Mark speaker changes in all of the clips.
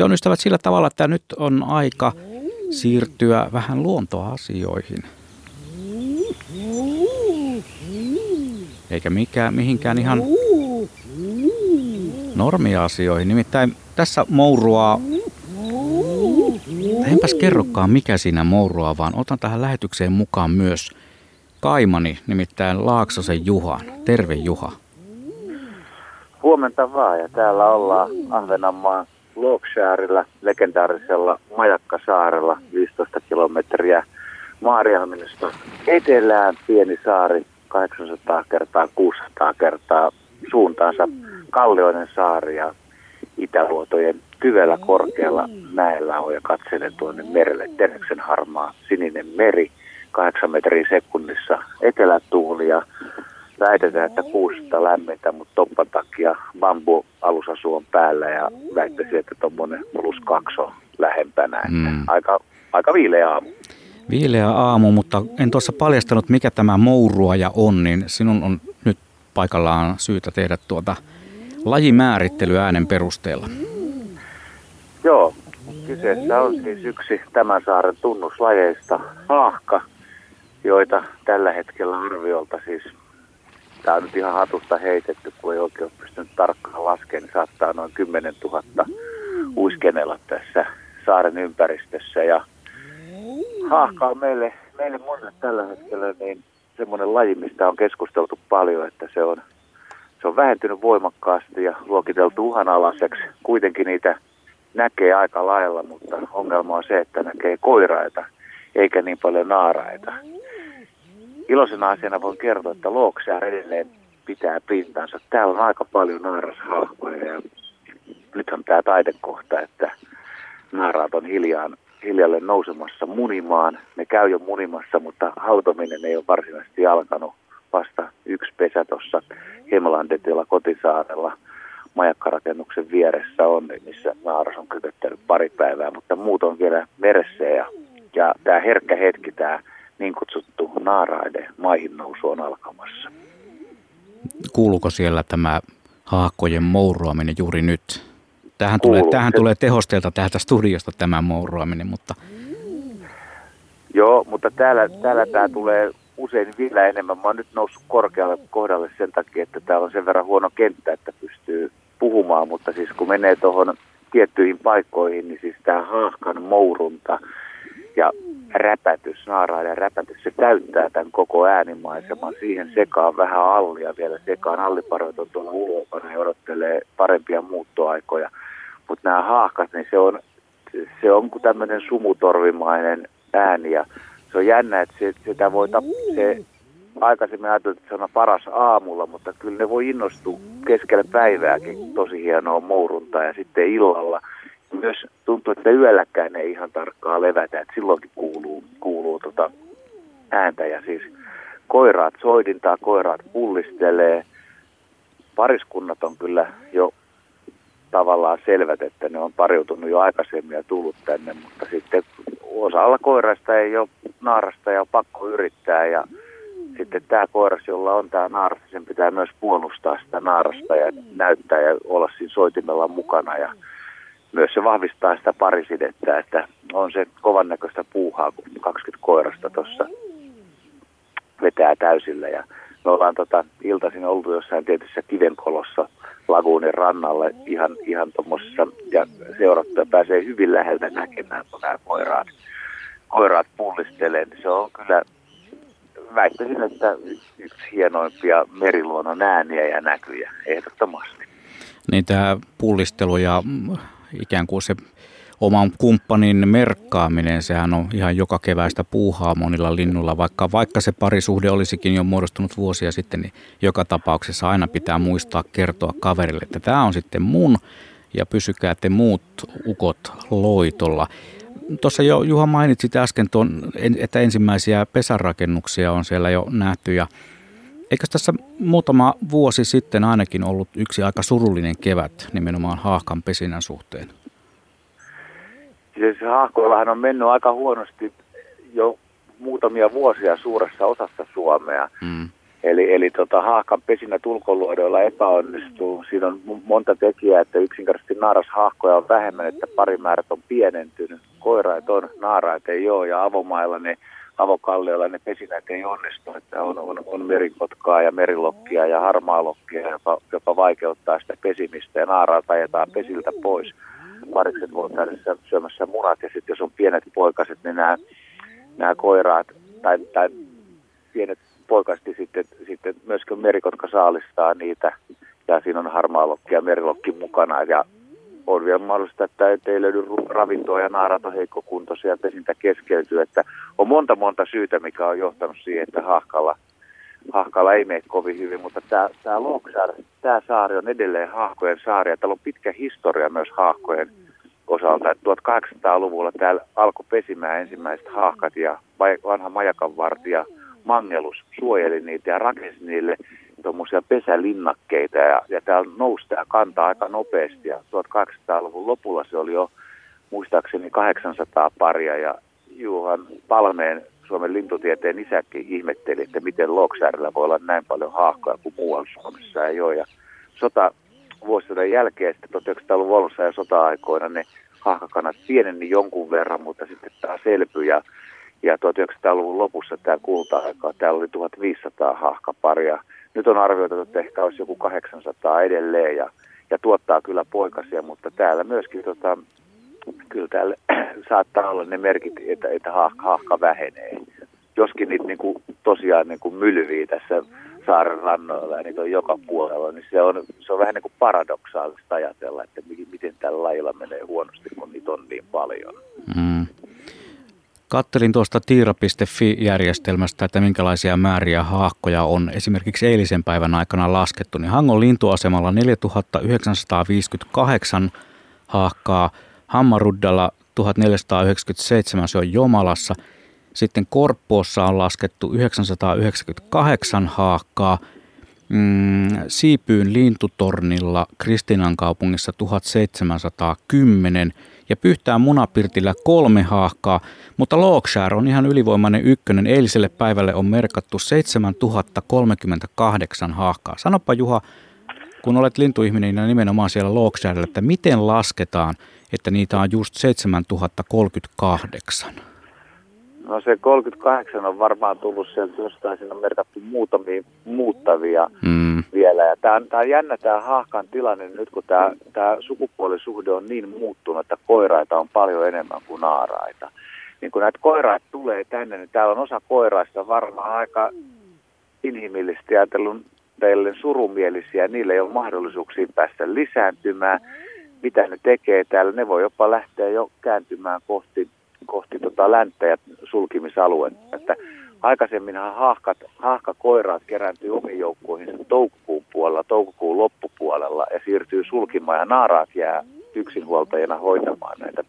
Speaker 1: Se on ystävät sillä tavalla, että nyt on aika siirtyä vähän luontoasioihin. Eikä mikä, mihinkään ihan normiasioihin. Nimittäin tässä mourua, enpäs kerrokaan mikä siinä mourua, vaan otan tähän lähetykseen mukaan myös kaimani, nimittäin Laaksosen Juhan. Terve Juha.
Speaker 2: Huomenta vaan ja täällä ollaan Ahvenanmaan Lokshaarilla, legendaarisella Majakkasaarella, 15 kilometriä Maarianhaminasta etelään, pieni saari, 800 kertaa 600 kertaa suuntaansa Kallioinen saari ja Itäluotojen tyvellä korkealla mäellä on ja katselen tuonne merelle. Teneksen harmaa sininen meri, 8 metriä sekunnissa etelätuuli ja väitetään, että kuusta lämmintä, mutta toppan takia bambu alusasu on päällä ja väittäisin, että tuommoinen plus kaksi on lähempänä. Mm. Aika, aika viileä aamu.
Speaker 1: Viileä aamu, mutta en tuossa paljastanut, mikä tämä mouruaja on, niin sinun on nyt paikallaan syytä tehdä tuota lajimäärittely äänen perusteella.
Speaker 2: Joo, kyseessä on siis yksi tämän saaren tunnuslajeista, haahka, joita tällä hetkellä arviolta siis tämä on nyt ihan hatusta heitetty, kun ei oikein ole pystynyt tarkkaan laskemaan, niin saattaa noin 10 000 uiskenella tässä saaren ympäristössä. Ja haahka on meille, meille monelle tällä hetkellä niin semmoinen laji, mistä on keskusteltu paljon, että se on, se on vähentynyt voimakkaasti ja luokiteltu uhanalaiseksi. Kuitenkin niitä näkee aika lailla, mutta ongelma on se, että näkee koiraita eikä niin paljon naaraita iloisena asiana voin kertoa, että Looksear edelleen pitää pintansa. Täällä on aika paljon naarashalkoja ja nyt on tämä taidekohta, että naaraat on hiljaan, hiljalle nousemassa munimaan. Ne käy jo munimassa, mutta hautominen ei ole varsinaisesti alkanut. Vasta yksi pesä tuossa Hemlandetilla kotisaarella majakkarakennuksen vieressä on, missä naaras on kyköttänyt pari päivää, mutta muut on vielä meressä ja, ja tämä herkkä hetki, tämä niin kutsuttu naaraiden maihin nousu on alkamassa.
Speaker 1: Kuuluuko siellä tämä haakkojen mouruaminen juuri nyt? Tähän, tulee, tähän tulee tehosteelta täältä studiosta tämä mouruaminen, mutta...
Speaker 2: Joo, mutta täällä, täällä tämä tulee usein vielä enemmän. Mä oon nyt noussut korkealle kohdalle sen takia, että täällä on sen verran huono kenttä, että pystyy puhumaan, mutta siis kun menee tuohon tiettyihin paikkoihin, niin siis tämä haahkan mourunta ja räpätys, naaraiden räpätys, se täyttää tämän koko äänimaiseman. Siihen sekaan vähän allia vielä sekaan. Alliparvet on tuolla ulkona ja odottelee parempia muuttoaikoja. Mutta nämä haahkat, niin se on, se on kuin tämmöinen sumutorvimainen ääni ja se on jännä, että se, sitä voi tap- se aikaisemmin ajateltiin, että se on paras aamulla, mutta kyllä ne voi innostua keskellä päivääkin tosi hienoa mouruntaa ja sitten illalla – myös tuntuu, että yölläkään ei ihan tarkkaa levätä, että silloinkin kuuluu, kuuluu tota ääntä. Ja siis koiraat soidintaa, koiraat pullistelee. Pariskunnat on kyllä jo tavallaan selvät, että ne on pariutunut jo aikaisemmin ja tullut tänne, mutta sitten osalla koiraista ei ole naarasta ja on pakko yrittää. Ja sitten tämä koiras, jolla on tämä naaras, sen pitää myös puolustaa sitä naarasta ja näyttää ja olla siinä soitimella mukana. Ja myös se vahvistaa sitä parisidettä, että on se kovan näköistä puuhaa, kun 20 koirasta tuossa vetää täysillä. Ja me ollaan tota, iltaisin oltu jossain tietyssä kivenkolossa laguunin rannalle ihan, ihan tuommoisessa, ja seurattuja pääsee hyvin läheltä näkemään, kun nämä koiraat, koiraat pullistelee. Niin se on kyllä, väittäisin, että yksi hienoimpia meriluonnon ääniä ja näkyjä, ehdottomasti.
Speaker 1: Niin tämä pullistelu ja ikään kuin se oman kumppanin merkkaaminen, sehän on ihan joka keväistä puuhaa monilla linnulla, vaikka, vaikka se parisuhde olisikin jo muodostunut vuosia sitten, niin joka tapauksessa aina pitää muistaa kertoa kaverille, että tämä on sitten mun ja pysykää te muut ukot loitolla. Tuossa jo Juha mainitsit äsken, tuon, että ensimmäisiä pesärakennuksia on siellä jo nähty ja Eikö tässä muutama vuosi sitten ainakin ollut yksi aika surullinen kevät nimenomaan haahkan pesinän suhteen?
Speaker 2: Siis haahkoillahan on mennyt aika huonosti jo muutamia vuosia suuressa osassa Suomea. Mm. Eli, eli tota, haahkan pesinät ulkoluodoilla epäonnistuu. Siinä on monta tekijää, että yksinkertaisesti naarashahkoja on vähemmän, että parimäärät on pienentynyt. Koiraat on, naaraat ei ole ja avomailla ne avokallioilla ne pesinät ei onnistu. Että on, on, on merikotkaa ja merilokkia ja harmaalokkia, jopa, jopa vaikeuttaa sitä pesimistä ja naaraat ajetaan pesiltä pois. Parikset voi käydä syömässä munat ja sitten jos on pienet poikaset, niin nämä, nämä koiraat tai, tai pienet poikasti sitten, sitten myöskin merikotka saalistaa niitä ja siinä on harmaalokki ja merilokki mukana ja on vielä mahdollista, että ei löydy ravintoa ja naarat on heikkokuntoisia ja pesintä keskeytyy. Että on monta monta syytä, mikä on johtanut siihen, että hahkalla, hahkalla ei mene kovin hyvin, mutta tämä, tämä tämä saari on edelleen hahkojen saari ja täällä on pitkä historia myös hahkojen osalta. Että 1800-luvulla täällä alkoi pesimään ensimmäiset hahkat ja vanha majakanvartija Mangelus suojeli niitä ja rakensi niille tuommoisia pesälinnakkeita ja, ja täällä nousi tämä kanta aika nopeasti ja 1800-luvun lopulla se oli jo muistaakseni 800 paria ja Juhan Palmeen Suomen lintutieteen isäkin ihmetteli, että miten Loksäärillä voi olla näin paljon haahkoja kuin muualla Suomessa ei ole. Ja sota vuosisadan jälkeen, sitten 1900-luvun alussa ja sota-aikoina ne haahkakannat pieneni jonkun verran, mutta sitten tämä selpyi ja, ja 1900-luvun lopussa tämä kulta-aika, täällä oli 1500 haahkaparia nyt on arvioitu, että ehkä olisi joku 800 edelleen ja, ja tuottaa kyllä poikasia, mutta täällä myöskin tota, kyllä täällä saattaa olla ne merkit, että, että haahka, haahka vähenee. Joskin niitä niin kuin, tosiaan niin kuin mylvii tässä saaren rannoilla ja niitä on joka puolella, niin se on, se on vähän niin kuin paradoksaalista ajatella, että miten tällä lajilla menee huonosti, kun niitä on niin paljon. Mm.
Speaker 1: Kattelin tuosta tiira.fi-järjestelmästä, että minkälaisia määriä haakkoja on esimerkiksi eilisen päivän aikana laskettu. Niin Hangon lintuasemalla 4958 haakkaa, Hammaruddalla 1497, se on Jomalassa. Sitten Korppoossa on laskettu 998 haakkaa, mm, Siipyyn lintutornilla Kristinan kaupungissa 1710 ja Pyhtään munapirtillä kolme haahkaa, mutta Lookshire on ihan ylivoimainen ykkönen. Eiliselle päivälle on merkattu 7038 haahkaa. Sanopa Juha, kun olet lintuihminen ja nimenomaan siellä Lookshirella, että miten lasketaan, että niitä on just 7038?
Speaker 2: No se 38 on varmaan tullut sieltä jostain, siinä on merkattu muutamia muuttavia mm. vielä. Ja tämä on, tämä on jännä tämä haahkan tilanne nyt, kun tämä, tämä sukupuolisuhde on niin muuttunut, että koiraita on paljon enemmän kuin naaraita. Niin kun näitä koiraita tulee tänne, niin täällä on osa koiraista varmaan aika inhimillisesti ajatellun teille surumielisiä. Niillä ei ole mahdollisuuksia päästä lisääntymään. Mitä ne tekee täällä? Ne voi jopa lähteä jo kääntymään kohti kohti tota länttä ja sulkimisaluetta. Että aikaisemminhan haahkat, haahkakoiraat kerääntyy omiin joukkoihin toukokuun puolella, toukokuun loppupuolella ja siirtyy sulkimaan ja naaraat jää yksinhuoltajana hoitamaan näitä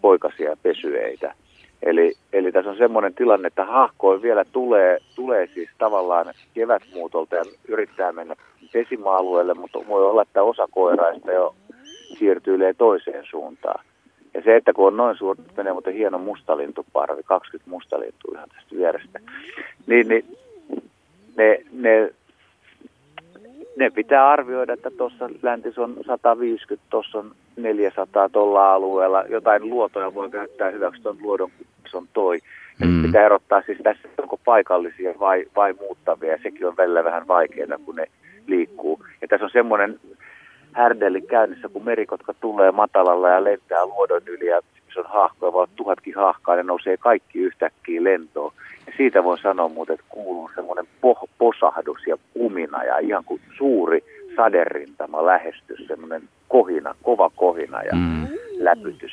Speaker 2: poikasia pesyeitä. Eli, eli tässä on semmoinen tilanne, että haahkoin vielä tulee, tulee siis tavallaan kevätmuutolta ja yrittää mennä pesimaalueelle, mutta voi olla, että osa koiraista jo siirtyy toiseen suuntaan. Ja se, että kun on noin suuri, menee muuten hieno mustalintuparvi, 20 mustalintua ihan tästä vierestä, niin, niin ne, ne, ne pitää arvioida, että tuossa läntis on 150, tuossa on 400 tuolla alueella. Jotain luotoja voi käyttää hyväksi tuon luodon, se on toi. Ja mm. pitää erottaa siis tässä, onko paikallisia vai, vai muuttavia. Ja sekin on välillä vähän vaikeaa, kun ne liikkuu. Ja tässä on semmoinen härdeli käynnissä, kun merikotka tulee matalalla ja lentää luodon yli ja se on haahkoja, vaan tuhatkin haahkaa, ne nousee kaikki yhtäkkiä lentoon. Ja siitä voi sanoa muuten, että kuuluu semmoinen po- posahdus ja umina ja ihan kuin suuri saderintama lähestys, semmoinen kohina, kova kohina ja mm. läpytys.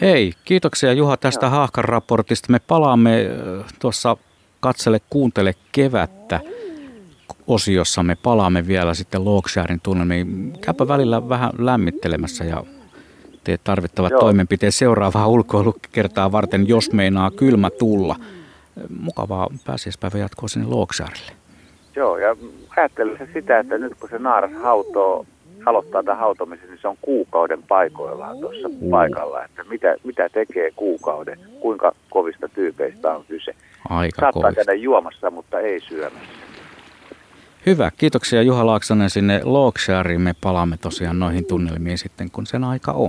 Speaker 1: Hei, kiitoksia Juha tästä no. haahkan raportista. Me palaamme tuossa Katsele, kuuntele kevättä osiossa me palaamme vielä sitten Logshirein tunnelmiin. Käypä välillä vähän lämmittelemässä ja teet tarvittavat Joo. toimenpiteet seuraavaa ulkoilukertaa varten, jos meinaa kylmä tulla. Mukavaa pääsiäispäivä jatkoa sinne Logshirelle.
Speaker 2: Joo, ja ajattelen sitä, että nyt kun se naaras hautoo aloittaa tämän hautomisen, niin se on kuukauden paikoillaan tuossa
Speaker 1: Mm.
Speaker 2: paikalla, että mitä, mitä tekee kuukauden, kuinka kovista tyypeistä on kyse.
Speaker 1: Aika
Speaker 2: Saattaa
Speaker 1: kovista.
Speaker 2: käydä juomassa, mutta ei syömässä.
Speaker 1: Hyvä, kiitoksia Juha Laaksonen sinne Loakshireen. Me palaamme tosiaan noihin tunnelmiin sitten, kun sen aika on.